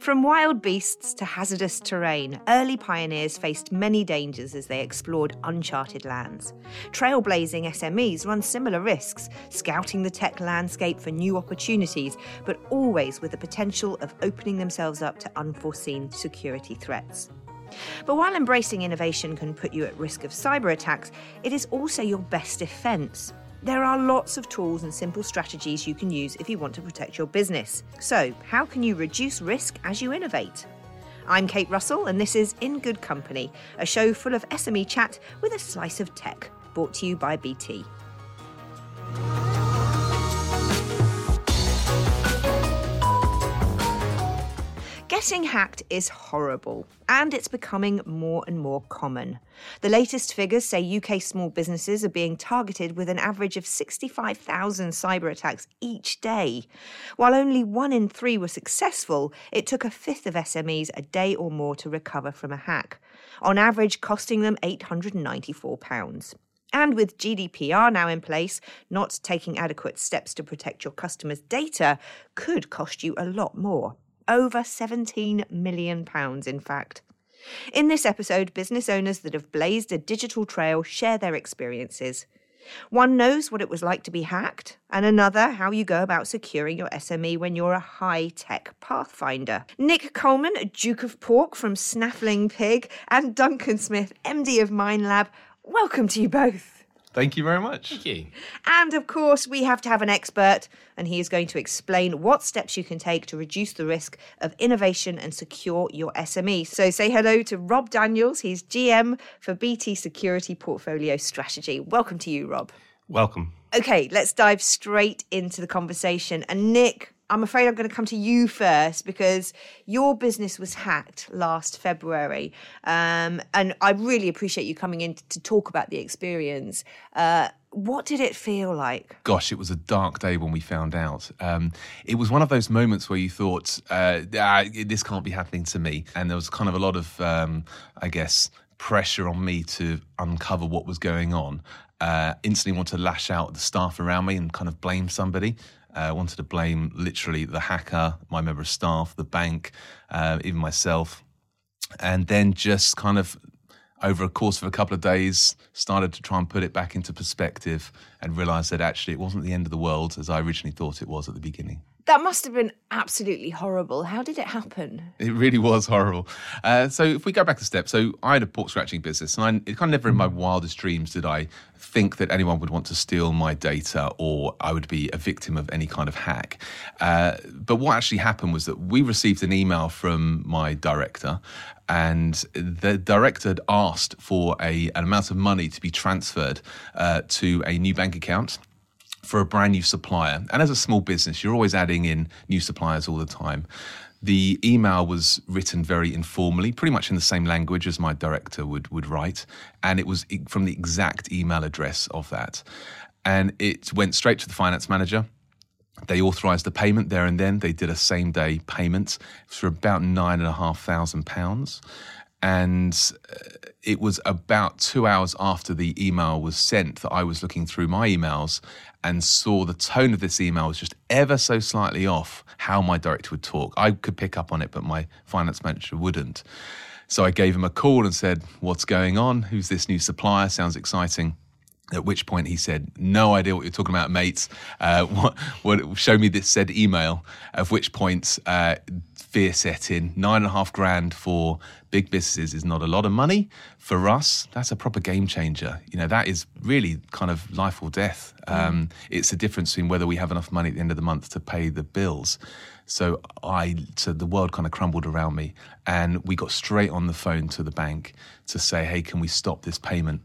From wild beasts to hazardous terrain, early pioneers faced many dangers as they explored uncharted lands. Trailblazing SMEs run similar risks, scouting the tech landscape for new opportunities, but always with the potential of opening themselves up to unforeseen security threats. But while embracing innovation can put you at risk of cyber attacks, it is also your best defense. There are lots of tools and simple strategies you can use if you want to protect your business. So, how can you reduce risk as you innovate? I'm Kate Russell, and this is In Good Company, a show full of SME chat with a slice of tech, brought to you by BT. Getting hacked is horrible, and it's becoming more and more common. The latest figures say UK small businesses are being targeted with an average of 65,000 cyber attacks each day. While only one in three were successful, it took a fifth of SMEs a day or more to recover from a hack, on average, costing them £894. And with GDPR now in place, not taking adequate steps to protect your customers' data could cost you a lot more over £17 million, in fact. In this episode, business owners that have blazed a digital trail share their experiences. One knows what it was like to be hacked, and another how you go about securing your SME when you're a high tech pathfinder. Nick Coleman, Duke of Pork from Snaffling Pig, and Duncan Smith, MD of MindLab, welcome to you both. Thank you very much. Thank you. And of course, we have to have an expert, and he is going to explain what steps you can take to reduce the risk of innovation and secure your SME. So say hello to Rob Daniels. He's GM for BT Security Portfolio Strategy. Welcome to you, Rob. Welcome. Okay, let's dive straight into the conversation. And Nick, I'm afraid I'm going to come to you first because your business was hacked last February. Um, and I really appreciate you coming in to talk about the experience. Uh, what did it feel like? Gosh, it was a dark day when we found out. Um, it was one of those moments where you thought, uh, ah, this can't be happening to me. And there was kind of a lot of, um, I guess, pressure on me to uncover what was going on. Uh, instantly want to lash out at the staff around me and kind of blame somebody. Uh, wanted to blame literally the hacker, my member of staff, the bank, uh, even myself. And then just kind of over a course of a couple of days, started to try and put it back into perspective and realized that actually it wasn't the end of the world as I originally thought it was at the beginning. That must have been absolutely horrible. How did it happen? It really was horrible. Uh, so if we go back a step, so I had a pork scratching business, and I, it kind of never in my wildest dreams did I think that anyone would want to steal my data or I would be a victim of any kind of hack. Uh, but what actually happened was that we received an email from my director, and the director had asked for a, an amount of money to be transferred uh, to a new bank account for a brand new supplier. And as a small business, you're always adding in new suppliers all the time. The email was written very informally, pretty much in the same language as my director would, would write. And it was from the exact email address of that. And it went straight to the finance manager. They authorised the payment there and then. They did a same day payment for about nine and a half thousand pounds and uh, it was about two hours after the email was sent that I was looking through my emails and saw the tone of this email was just ever so slightly off how my director would talk. I could pick up on it, but my finance manager wouldn't. So I gave him a call and said, What's going on? Who's this new supplier? Sounds exciting. At which point he said, "No idea what you're talking about, mates. Uh, what, what, show me this said email." At which point, uh, fear set in. Nine and a half grand for big businesses is not a lot of money. For us, that's a proper game changer. You know, that is really kind of life or death. Mm. Um, it's the difference between whether we have enough money at the end of the month to pay the bills. So I, so the world kind of crumbled around me, and we got straight on the phone to the bank to say, "Hey, can we stop this payment?"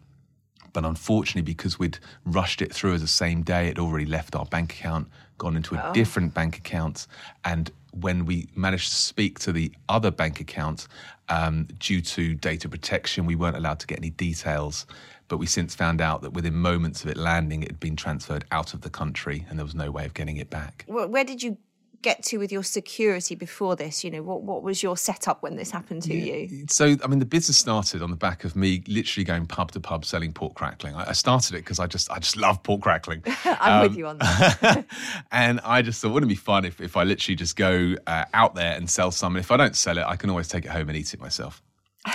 But unfortunately, because we'd rushed it through as the same day, it already left our bank account, gone into a oh. different bank account, and when we managed to speak to the other bank account, um, due to data protection, we weren't allowed to get any details. But we since found out that within moments of it landing, it had been transferred out of the country and there was no way of getting it back. Where did you get to with your security before this? You know, what, what was your setup when this happened to yeah. you? So, I mean, the business started on the back of me literally going pub to pub selling pork crackling. I, I started it because I just I just love pork crackling. I'm um, with you on that. and I just thought, wouldn't it be fun if, if I literally just go uh, out there and sell some? And if I don't sell it, I can always take it home and eat it myself.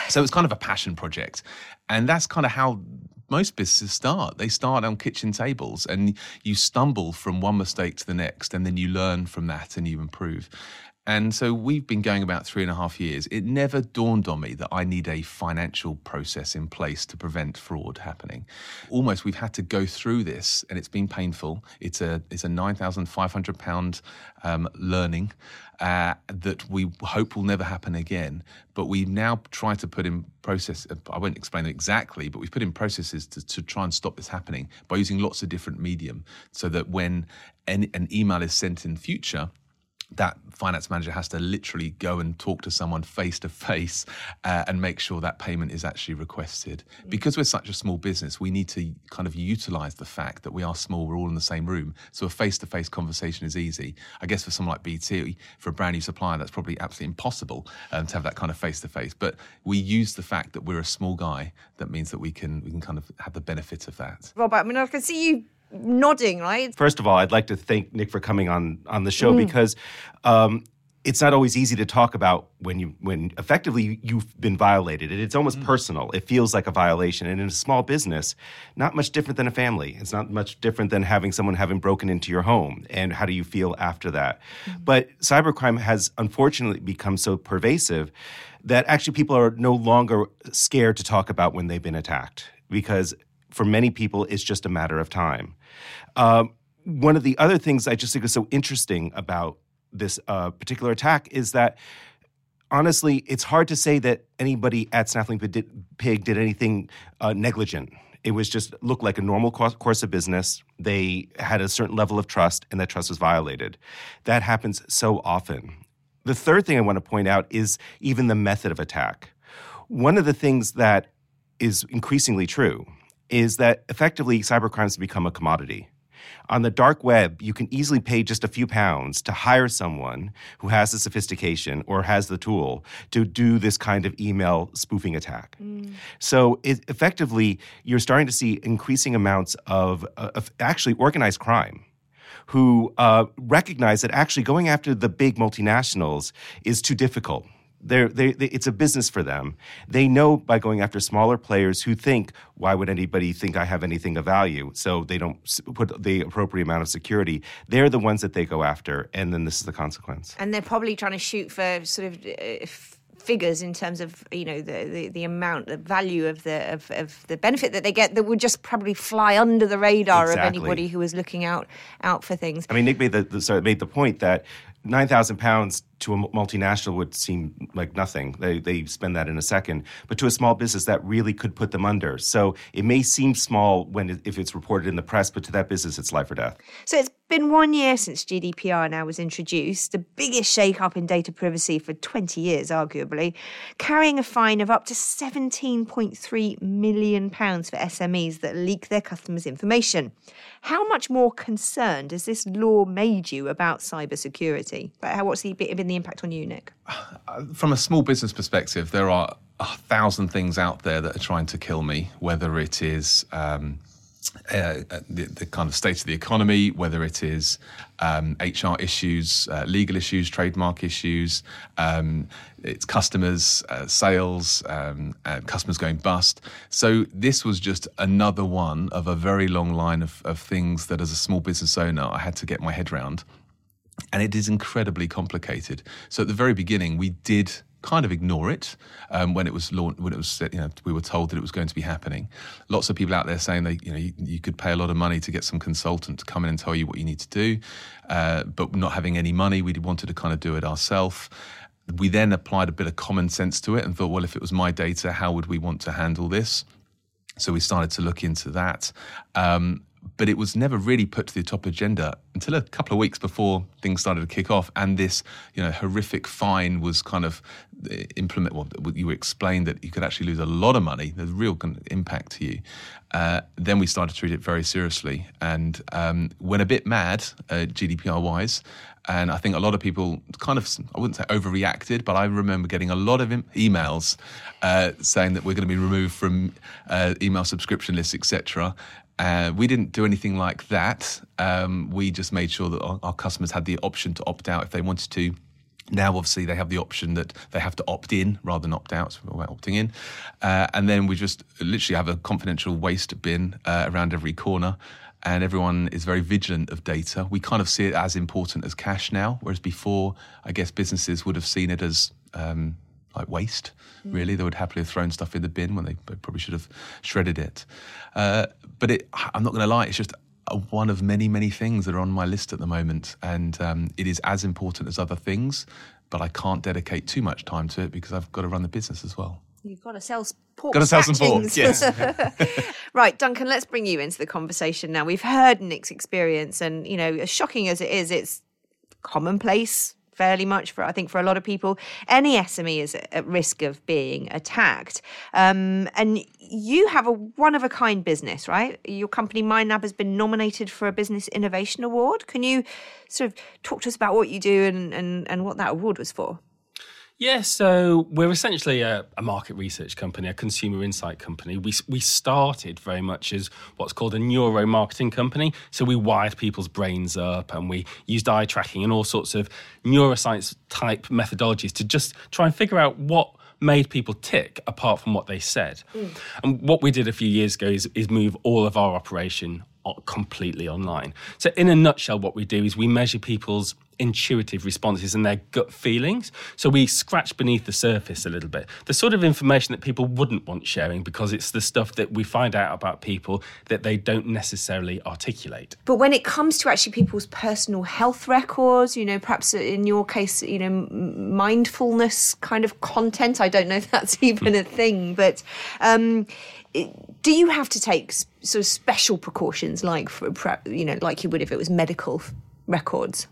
So it's kind of a passion project. And that's kind of how most businesses start. They start on kitchen tables and you stumble from one mistake to the next, and then you learn from that and you improve. And so we've been going about three and a half years. It never dawned on me that I need a financial process in place to prevent fraud happening. Almost, we've had to go through this, and it's been painful. It's a it's a nine thousand five hundred pound um, learning uh, that we hope will never happen again. But we now try to put in process. Uh, I won't explain it exactly, but we've put in processes to, to try and stop this happening by using lots of different medium, so that when an email is sent in future that finance manager has to literally go and talk to someone face to face and make sure that payment is actually requested. Mm. Because we're such a small business, we need to kind of utilize the fact that we are small, we're all in the same room. So a face to face conversation is easy. I guess for someone like BT, for a brand new supplier, that's probably absolutely impossible um, to have that kind of face to face. But we use the fact that we're a small guy, that means that we can we can kind of have the benefit of that. Robert, I mean, I can see you nodding, right? First of all, I'd like to thank Nick for coming on on the show mm. because um, it's not always easy to talk about when you when effectively you've been violated it's almost mm. personal it feels like a violation and in a small business not much different than a family it's not much different than having someone having broken into your home and how do you feel after that mm. but cybercrime has unfortunately become so pervasive that actually people are no longer scared to talk about when they've been attacked because for many people it's just a matter of time um, one of the other things I just think is so interesting about this uh, particular attack is that honestly, it's hard to say that anybody at Snaffling Pig did anything uh, negligent. It was just looked like a normal course of business. They had a certain level of trust, and that trust was violated. That happens so often. The third thing I want to point out is even the method of attack. One of the things that is increasingly true is that effectively cybercrimes have become a commodity. On the dark web, you can easily pay just a few pounds to hire someone who has the sophistication or has the tool to do this kind of email spoofing attack. Mm. So, it, effectively, you're starting to see increasing amounts of, uh, of actually organized crime who uh, recognize that actually going after the big multinationals is too difficult they're, they, they, it's a business for them. They know by going after smaller players who think, why would anybody think I have anything of value? So they don't put the appropriate amount of security. They're the ones that they go after, and then this is the consequence. And they're probably trying to shoot for sort of. Uh, figures in terms of you know the, the, the, amount the value of the of, of the benefit that they get that would just probably fly under the radar exactly. of anybody who was looking out out for things. I mean, Nick made the, the sorry, made the point that nine thousand pounds to a multinational would seem like nothing. They, they spend that in a second. But to a small business, that really could put them under. So it may seem small when if it's reported in the press, but to that business, it's life or death. So it's been one year since GDPR now was introduced, the biggest shake-up in data privacy for 20 years, arguably, carrying a fine of up to 17.3 million pounds for SMEs that leak their customers' information. How much more concerned has this law made you about cybersecurity? What's been the impact on you, Nick? From a small business perspective, there are a thousand things out there that are trying to kill me, whether it is um, uh, the, the, kind of state of the economy, whether it is um, HR issues, uh, legal issues, trademark issues, um, it's customers, uh, sales, um, customers going bust. So this was just another one of a very long line of, of things that, as a small business owner, I had to get my head around and it is incredibly complicated. So at the very beginning, we did kind of ignore it um, when it was launched, when it was you know we were told that it was going to be happening. Lots of people out there saying they you know you, you could pay a lot of money to get some consultant to come in and tell you what you need to do, uh, but not having any money, we wanted to kind of do it ourselves. We then applied a bit of common sense to it and thought, well, if it was my data, how would we want to handle this? So we started to look into that. Um, but it was never really put to the top agenda until a couple of weeks before things started to kick off, and this, you know, horrific fine was kind of uh, implement. Well, you explained that you could actually lose a lot of money. There's real impact to you. Uh, then we started to treat it very seriously, and um, went a bit mad, uh, GDPR wise, And I think a lot of people kind of, I wouldn't say overreacted, but I remember getting a lot of emails uh, saying that we're going to be removed from uh, email subscription lists, etc. Uh, we didn't do anything like that. Um, we just made sure that our, our customers had the option to opt out if they wanted to. Now, obviously, they have the option that they have to opt in rather than opt out. So we're opting in. Uh, and then we just literally have a confidential waste bin uh, around every corner. And everyone is very vigilant of data. We kind of see it as important as cash now, whereas before, I guess businesses would have seen it as um, like waste. Really, they would happily have thrown stuff in the bin when they probably should have shredded it. Uh, but it, I'm not going to lie, it's just one of many, many things that are on my list at the moment. And um, it is as important as other things, but I can't dedicate too much time to it because I've got to run the business as well. You've got to sell pork. Got to sell some pork, yes. right, Duncan, let's bring you into the conversation now. We've heard Nick's experience, and, you know, as shocking as it is, it's commonplace fairly much for I think for a lot of people. Any SME is at risk of being attacked, um, and you have a one of a kind business, right? Your company MindLab has been nominated for a Business Innovation Award. Can you sort of talk to us about what you do and and, and what that award was for? Yeah, so we're essentially a, a, market research company, a consumer insight company. We, we started very much as what's called a neuro marketing company. So we wired people's brains up and we used eye tracking and all sorts of neuroscience type methodologies to just try and figure out what made people tick apart from what they said. Mm. And what we did a few years ago is, is move all of our operation completely online. So, in a nutshell, what we do is we measure people's intuitive responses and their gut feelings. So we scratch beneath the surface a little bit. The sort of information that people wouldn't want sharing because it's the stuff that we find out about people that they don't necessarily articulate. But when it comes to actually people's personal health records, you know, perhaps in your case, you know, mindfulness kind of content, I don't know if that's even a thing, but um, do you have to take sort of special precautions like for, you know, like you would if it was medical records?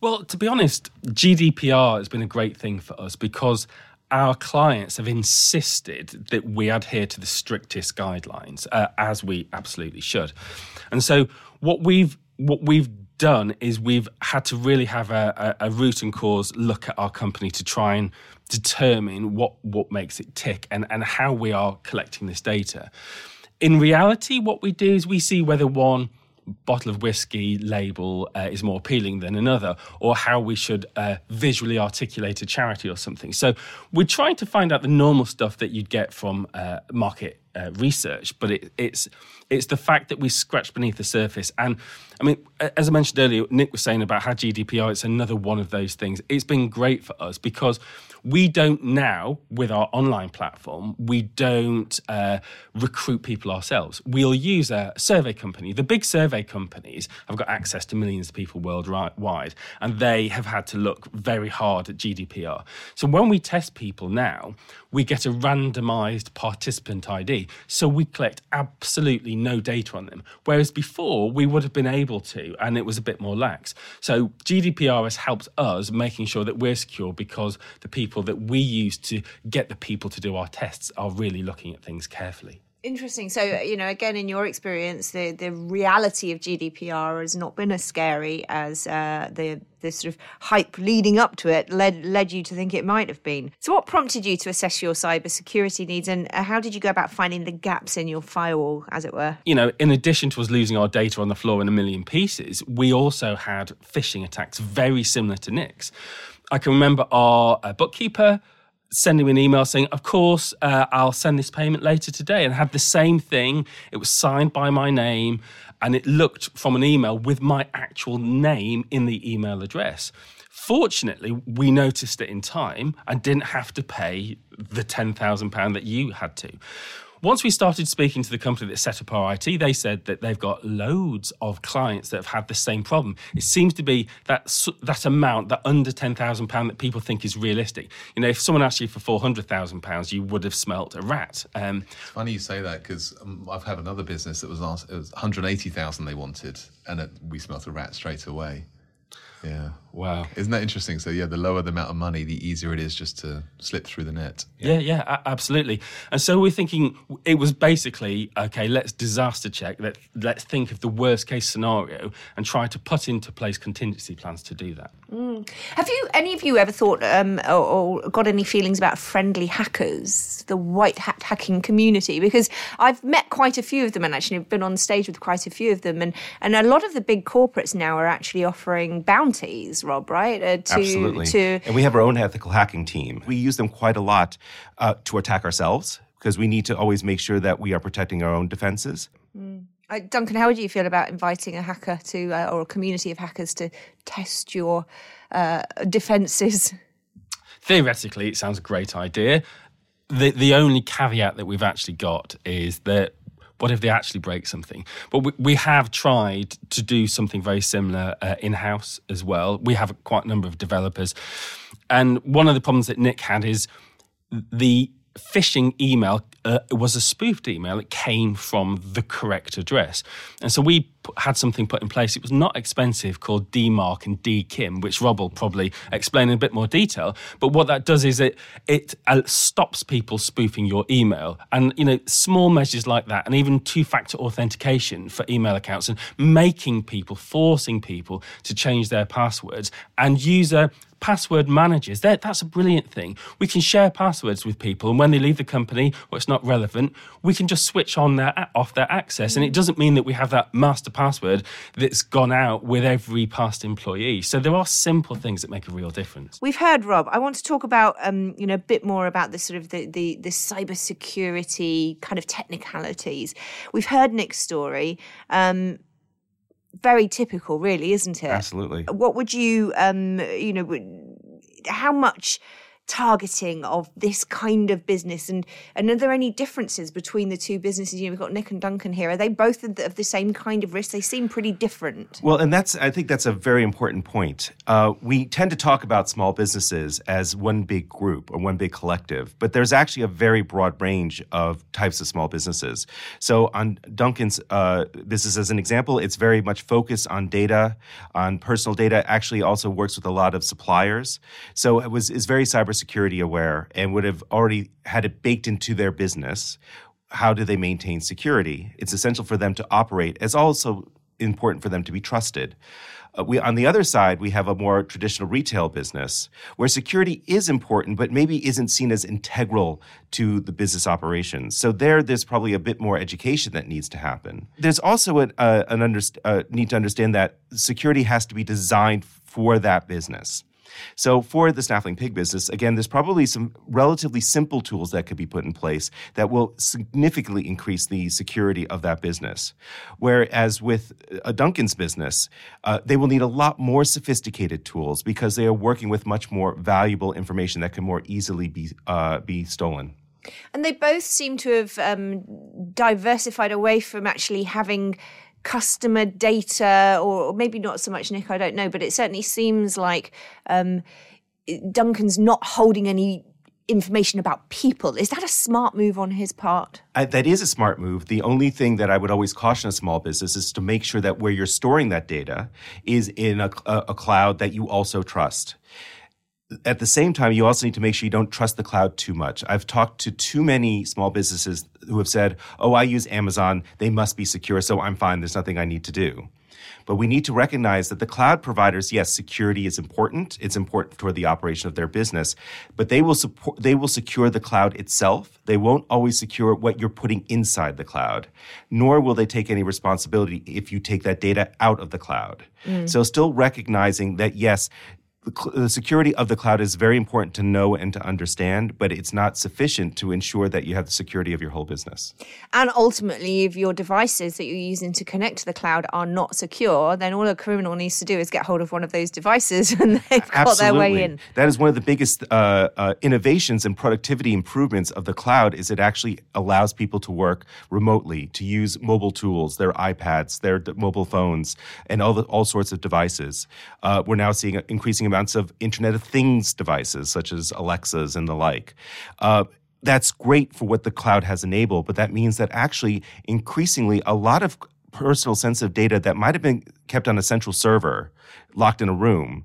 Well, to be honest, GDPR has been a great thing for us because our clients have insisted that we adhere to the strictest guidelines, uh, as we absolutely should. And so, what we've what we've done is we've had to really have a, a, a root and cause look at our company to try and determine what what makes it tick and and how we are collecting this data. In reality, what we do is we see whether one bottle of whiskey label uh, is more appealing than another, or how we should uh, visually articulate a charity or something. So we're trying to find out the normal stuff that you'd get from uh, market uh, research, but it, it's it's the fact that we scratch beneath the surface. And I mean, as I mentioned earlier, Nick was saying about how GDPR. It's another one of those things. It's been great for us because we don't now, with our online platform, we don't uh, recruit people ourselves. We'll use a survey company. The big survey companies have got access to millions of people worldwide, and they have had to look very hard at GDPR. So when we test people now, we get a randomized participant ID. So we collect absolutely no data on them. Whereas before, we would have been able to, and it was a bit more lax. So GDPR has helped us making sure that we're secure because the people that we use to get the people to do our tests are really looking at things carefully. Interesting. So, you know, again, in your experience, the, the reality of GDPR has not been as scary as uh, the the sort of hype leading up to it led led you to think it might have been. So, what prompted you to assess your cybersecurity needs, and uh, how did you go about finding the gaps in your firewall, as it were? You know, in addition to us losing our data on the floor in a million pieces, we also had phishing attacks very similar to Nick's. I can remember our uh, bookkeeper sending me an email saying, Of course, uh, I'll send this payment later today, and had the same thing. It was signed by my name, and it looked from an email with my actual name in the email address. Fortunately, we noticed it in time and didn't have to pay the £10,000 that you had to. Once we started speaking to the company that set up our IT, they said that they've got loads of clients that have had the same problem. It seems to be that that amount, that under ten thousand pound, that people think is realistic. You know, if someone asked you for four hundred thousand pounds, you would have smelt a rat. Um, it's funny you say that because um, I've had another business that was asked, it was one hundred eighty thousand they wanted, and it, we smelt a rat straight away. Yeah. Wow. Isn't that interesting? So yeah, the lower the amount of money, the easier it is just to slip through the net. Yeah, yeah, a- absolutely. And so we're thinking it was basically okay. Let's disaster check. Let let's think of the worst case scenario and try to put into place contingency plans to do that. Have you any of you ever thought um, or, or got any feelings about friendly hackers, the white hat hacking community? Because I've met quite a few of them and actually been on stage with quite a few of them, and and a lot of the big corporates now are actually offering bounties, Rob, right? Uh, to Absolutely. to and we have our own ethical hacking team. We use them quite a lot uh, to attack ourselves because we need to always make sure that we are protecting our own defenses. Uh, Duncan, how would you feel about inviting a hacker to, uh, or a community of hackers to test your uh, defences? Theoretically, it sounds a great idea. The the only caveat that we've actually got is that what if they actually break something? But we, we have tried to do something very similar uh, in house as well. We have quite a number of developers, and one of the problems that Nick had is the phishing email uh, was a spoofed email. It came from the correct address. And so we p- had something put in place. It was not expensive called DMARC and DKIM, which Rob will probably explain in a bit more detail. But what that does is it, it uh, stops people spoofing your email. And, you know, small measures like that, and even two factor authentication for email accounts, and making people, forcing people to change their passwords and user password managers. That, that's a brilliant thing. We can share passwords with people, and when they leave the company or it's not relevant, we can just switch on their off their access. And it doesn't mean that we have that master password that's gone out with every past employee. So there are simple things that make a real difference. We've heard Rob. I want to talk about, um, you know, a bit more about the sort of the the, the cybersecurity kind of technicalities. We've heard Nick's story. Um, very typical, really, isn't it? Absolutely. What would you, um, you know, how much targeting of this kind of business and and are there any differences between the two businesses you know we've got nick and duncan here are they both of the, of the same kind of risk they seem pretty different Well, and that's I think that's a very important point. Uh, we tend to talk about small businesses as one big group or one big collective, but there's actually a very broad range of types of small businesses. So on Duncan's uh, business, as an example, it's very much focused on data, on personal data. Actually, also works with a lot of suppliers. So it was is very cybersecurity aware and would have already had it baked into their business how do they maintain security? It's essential for them to operate. It's also important for them to be trusted. Uh, we, on the other side, we have a more traditional retail business where security is important, but maybe isn't seen as integral to the business operations. So there, there's probably a bit more education that needs to happen. There's also an, an underst- uh, need to understand that security has to be designed for that business. So for the Snaffling Pig business, again, there's probably some relatively simple tools that could be put in place that will significantly increase the security of that business. Whereas with a Duncan's business, uh, they will need a lot more sophisticated tools because they are working with much more valuable information that can more easily be uh, be stolen. And they both seem to have um, diversified away from actually having customer data, or, maybe not so much, Nick, I don't know, but it certainly seems like um, Duncan's not holding any information about people. Is that a smart move on his part? I, that is a smart move. The only thing that I would always caution a small business is to make sure that where you're storing that data is in a, a, a cloud that you also trust at the same time, you also need to make sure you don't trust the cloud too much. I've talked to too many small businesses who have said, Oh, I use Amazon. They must be secure, so I'm fine. There's nothing I need to do. But we need to recognize that the cloud providers, yes, security is important. It's important for the operation of their business, but they will support, they will secure the cloud itself. They won't always secure what you're putting inside the cloud, nor will they take any responsibility if you take that data out of the cloud. Mm. So still recognizing that, yes, the, the security of the cloud is very important to know and to understand, but it's not sufficient to ensure that you have the security of your whole business. And ultimately, if your devices that you're using to connect to the cloud are not secure, then all a criminal needs to do is get hold of one of those devices and they've got their way in. That is one of the biggest uh, uh, innovations and productivity improvements of the cloud. Is it actually allows people to work remotely, to use mobile tools, their iPads, their d- mobile phones, and all the, all sorts of devices. Uh, we're now seeing increasing amounts of Internet of Things devices, such as Alexas and the like. Uh, that's great for what the cloud has enabled, but that means that actually increasingly a lot of personal sensitive data that might have been kept on a central server, locked in a room,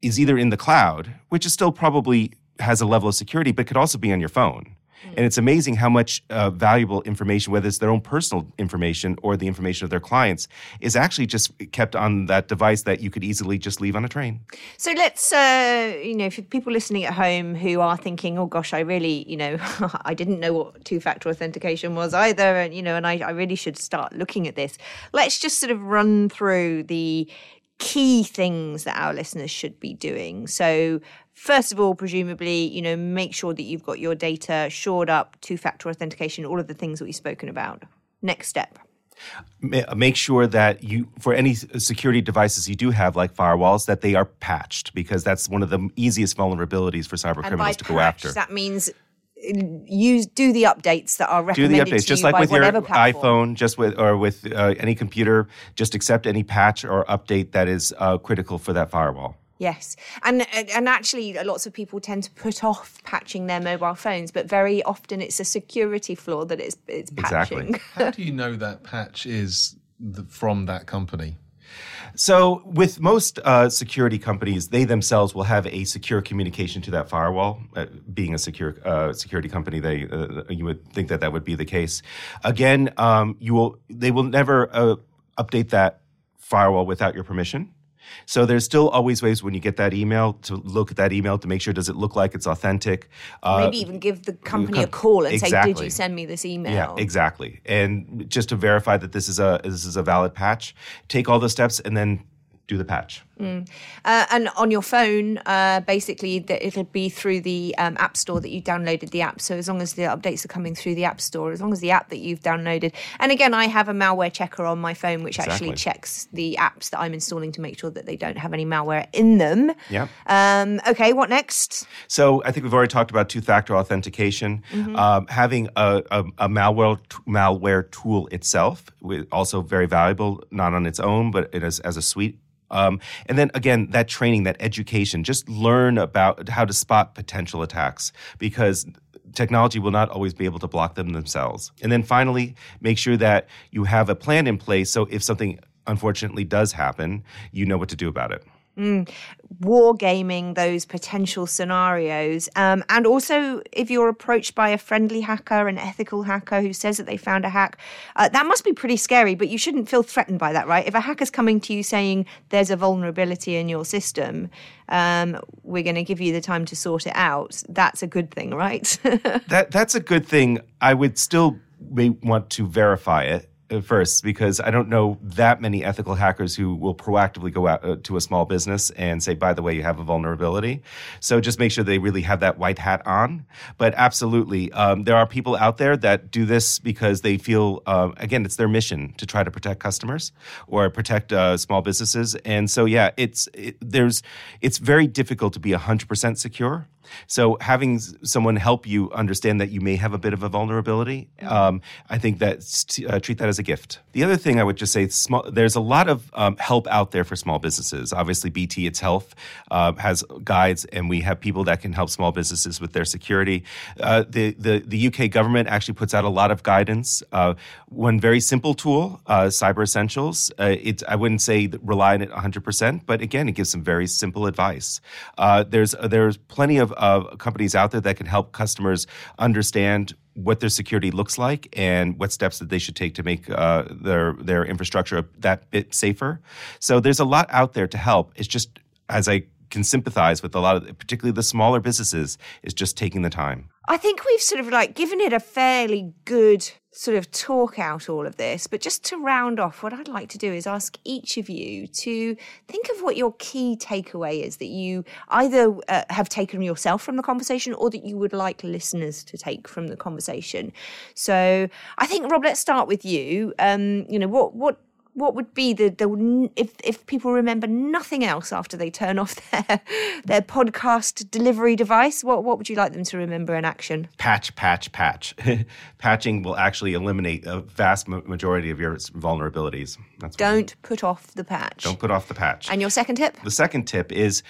is either in the cloud, which is still probably has a level of security, but could also be on your phone. And it's amazing how much uh, valuable information, whether it's their own personal information or the information of their clients, is actually just kept on that device that you could easily just leave on a train. So let's, uh, you know, for people listening at home who are thinking, oh gosh, I really, you know, I didn't know what two factor authentication was either. And, you know, and I, I really should start looking at this. Let's just sort of run through the key things that our listeners should be doing. So, first of all, presumably, you know, make sure that you've got your data shored up, two factor authentication, all of the things that we've spoken about. Next step. Make sure that you, for any security devices you do have, like firewalls, that they are patched because that's one of the easiest vulnerabilities for cyber And criminals to go patch, after. That means use do the updates that are recommended. do the updates to just you like with your platform. iphone just with or with uh, any computer just accept any patch or update that is uh, critical for that firewall Yes, and and actually, lots of people tend to put off patching their mobile phones, but very often it's a security flaw that it's it's patching. Exactly. How do you know that patch is the, from that company? so with most uh, security companies they themselves will have a secure communication to that firewall uh, being a secure uh, security company they uh, you would think that that would be the case again um, you will they will never uh, update that firewall without your permission so there's still always ways when you get that email to look at that email to make sure does it look like it's authentic. Uh, Maybe even give the company a call and say, "Did you send me this email?" yeah, exactly. And just to verify that this is a this is a valid patch, take all the steps and then do the patch. Uh, and on your phone, uh, basically, that it'll be through the um, app store that you downloaded the app. So as long as the updates are coming through the app store, as long as the app that you've downloaded, and again, I have a malware checker on my phone, which actually checks the apps that I'm installing to make sure that they don't have any malware in them. Yeah. Um, okay, what next? So I think we've already talked about two-factor authentication. Mm-hmm. Um, having a, a, a malware t- malware tool itself, also very valuable, not on its own, but it is as a suite. Um, and then again, that training, that education, just learn about how to spot potential attacks because technology will not always be able to block them themselves. And then finally, make sure that you have a plan in place so if something unfortunately does happen, you know what to do about it. War gaming those potential scenarios. Um, and also, if you're approached by a friendly hacker, an ethical hacker who says that they found a hack, uh, that must be pretty scary, but you shouldn't feel threatened by that, right? If a hacker's coming to you saying there's a vulnerability in your system, um, we're going to give you the time to sort it out, that's a good thing, right? that that's a good thing. I would still want to verify it first because I don't know that many ethical hackers who will proactively go out uh, to a small business and say, by the way, you have a vulnerability. So just make sure they really have that white hat on. But absolutely, um, there are people out there that do this because they feel, um, again, it's their mission to try to protect customers or protect uh, small businesses. And so, yeah, it's it, there's it's very difficult to be hundred percent secure. So having someone help you understand that you may have a bit of a vulnerability, um, I think that uh, treat that as a gift. The other thing I would just say, small, there's a lot of um, help out there for small businesses. Obviously, BT itself uh, has guides, and we have people that can help small businesses with their security. Uh, the, the the UK government actually puts out a lot of guidance. Uh, one very simple tool, uh, Cyber Essentials. Uh, it I wouldn't say rely on it 100, percent but again, it gives some very simple advice. Uh, there's there's plenty of uh, companies out there that can help customers understand what their security looks like and what steps that they should take to make uh, their their infrastructure that bit safer. So there's a lot out there to help. It's just as I can sympathize with a lot of, particularly the smaller businesses, is just taking the time. I think we've sort of like given it a fairly good sort of talk out all of this, but just to round off, what I'd like to do is ask each of you to think of what your key takeaway is that you either uh, have taken yourself from the conversation or that you would like listeners to take from the conversation. So I think, Rob, let's start with you. Um, you know, what, what, what would be the, the if if people remember nothing else after they turn off their their podcast delivery device what what would you like them to remember in action Patch, patch, patch. Patching will actually eliminate a vast majority of your vulnerabilities. That's don't put off the patch don't put off the patch. and your second tip The second tip is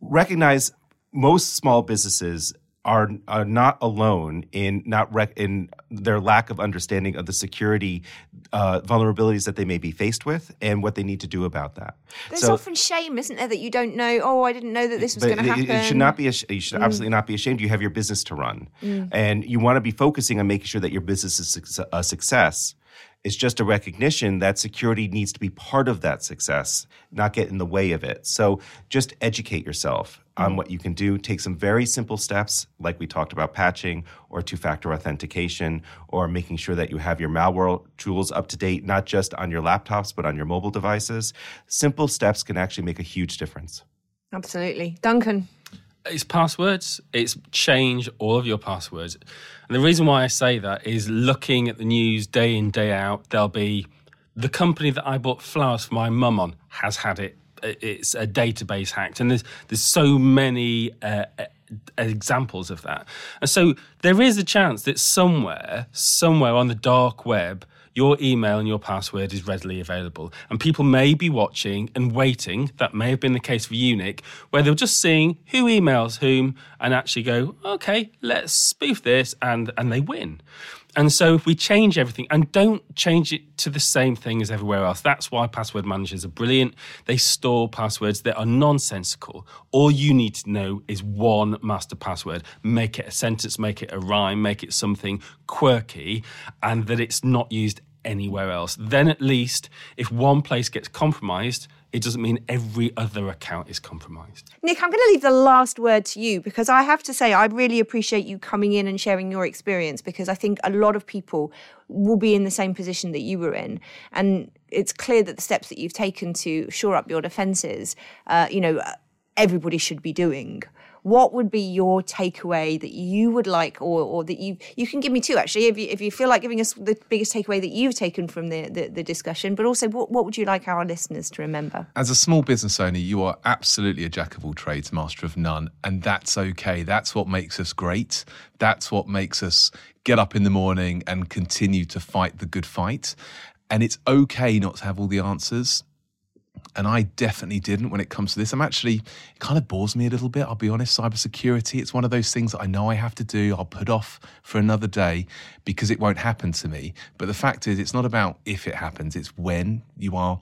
recognize most small businesses are, are not alone in not rec- in their lack of understanding of the security uh, vulnerabilities that they may be faced with and what they need to do about that. There's so, often shame, isn't there, that you don't know. Oh, I didn't know that this was going to happen. It, should not be. A, you should mm. absolutely not be ashamed. You have your business to run, mm. and you want to be focusing on making sure that your business is a success it's just a recognition that security needs to be part of that success, not get in the way of it. So just educate yourself on mm-hmm. what you can do. Take some very simple steps, like we talked about patching or two factor authentication, or making sure that you have your malware tools up to date, not just on your laptops, but on your mobile devices. Simple steps can actually make a huge difference. Absolutely. Duncan. It's passwords. It's change all of your passwords. And the reason why I say that is looking at the news day in, day out, there'll be the company that I bought flowers for my mum on has had it. It's a database hacked. And there's, there's so many uh, examples of that. And so there is a chance that somewhere, somewhere on the dark web, your email and your password is readily available. And people may be watching and waiting. That may have been the case for you Nick, where they're just seeing who emails whom and actually go, okay, let's spoof this, and, and they win. And so if we change everything and don't change it to the same thing as everywhere else, that's why password managers are brilliant. They store passwords that are nonsensical. All you need to know is one master password. Make it a sentence, make it a rhyme, make it something quirky, and that it's not used anywhere else. Then at least if one place gets compromised, it doesn't mean every other account is compromised. Nick, I'm going to leave the last word to you because I have to say, I really appreciate you coming in and sharing your experience because I think a lot of people will be in the same position that you were in. And it's clear that the steps that you've taken to shore up your defences, uh, you know, everybody should be doing what would be your takeaway that you would like or, or that you you can give me too? actually if you, if you feel like giving us the biggest takeaway that you've taken from the, the, the discussion but also what, what would you like our listeners to remember? As a small business owner you are absolutely a jack of all trades master of none and that's okay. That's what makes us great. That's what makes us get up in the morning and continue to fight the good fight. And it's okay not to have all the answers and I definitely didn't when it comes to this. I'm actually, it kind of bores me a little bit, I'll be honest. Cybersecurity, it's one of those things that I know I have to do. I'll put off for another day because it won't happen to me. But the fact is, it's not about if it happens, it's when you are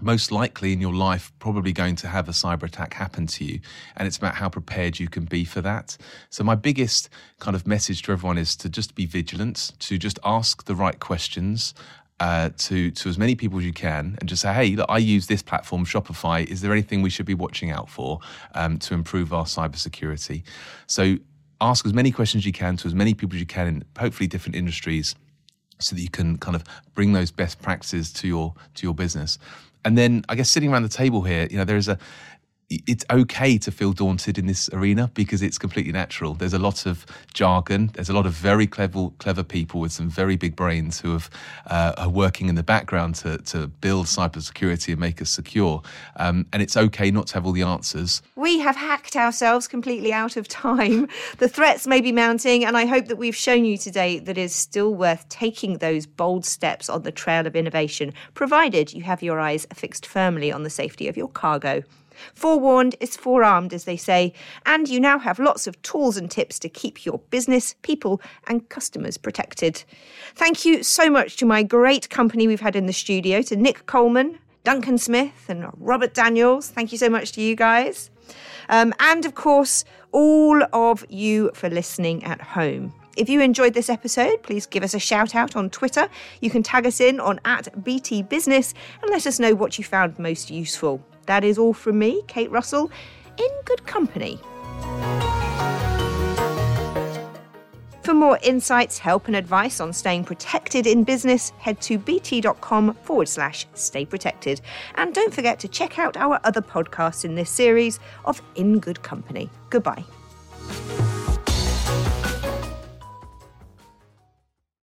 most likely in your life probably going to have a cyber attack happen to you and it's about how prepared you can be for that so my biggest kind of message to everyone is to just be vigilant to just ask the right questions uh, to to as many people as you can and just say, hey, look, I use this platform, Shopify. Is there anything we should be watching out for um, to improve our cybersecurity? So ask as many questions as you can to as many people as you can in hopefully different industries so that you can kind of bring those best practices to your to your business. And then I guess sitting around the table here, you know, there is a it's okay to feel daunted in this arena because it's completely natural. There's a lot of jargon. There's a lot of very clever, clever people with some very big brains who have, uh, are working in the background to, to build cybersecurity and make us secure. Um, and it's okay not to have all the answers. We have hacked ourselves completely out of time. The threats may be mounting, and I hope that we've shown you today that it is still worth taking those bold steps on the trail of innovation, provided you have your eyes fixed firmly on the safety of your cargo. Forewarned is forearmed, as they say, and you now have lots of tools and tips to keep your business, people, and customers protected. Thank you so much to my great company we've had in the studio, to Nick Coleman, Duncan Smith, and Robert Daniels. Thank you so much to you guys. Um, and of course, all of you for listening at home. If you enjoyed this episode, please give us a shout out on Twitter. You can tag us in on at BT Business and let us know what you found most useful. That is all from me, Kate Russell, in good company. For more insights, help, and advice on staying protected in business, head to bt.com forward slash stay protected. And don't forget to check out our other podcasts in this series of In Good Company. Goodbye.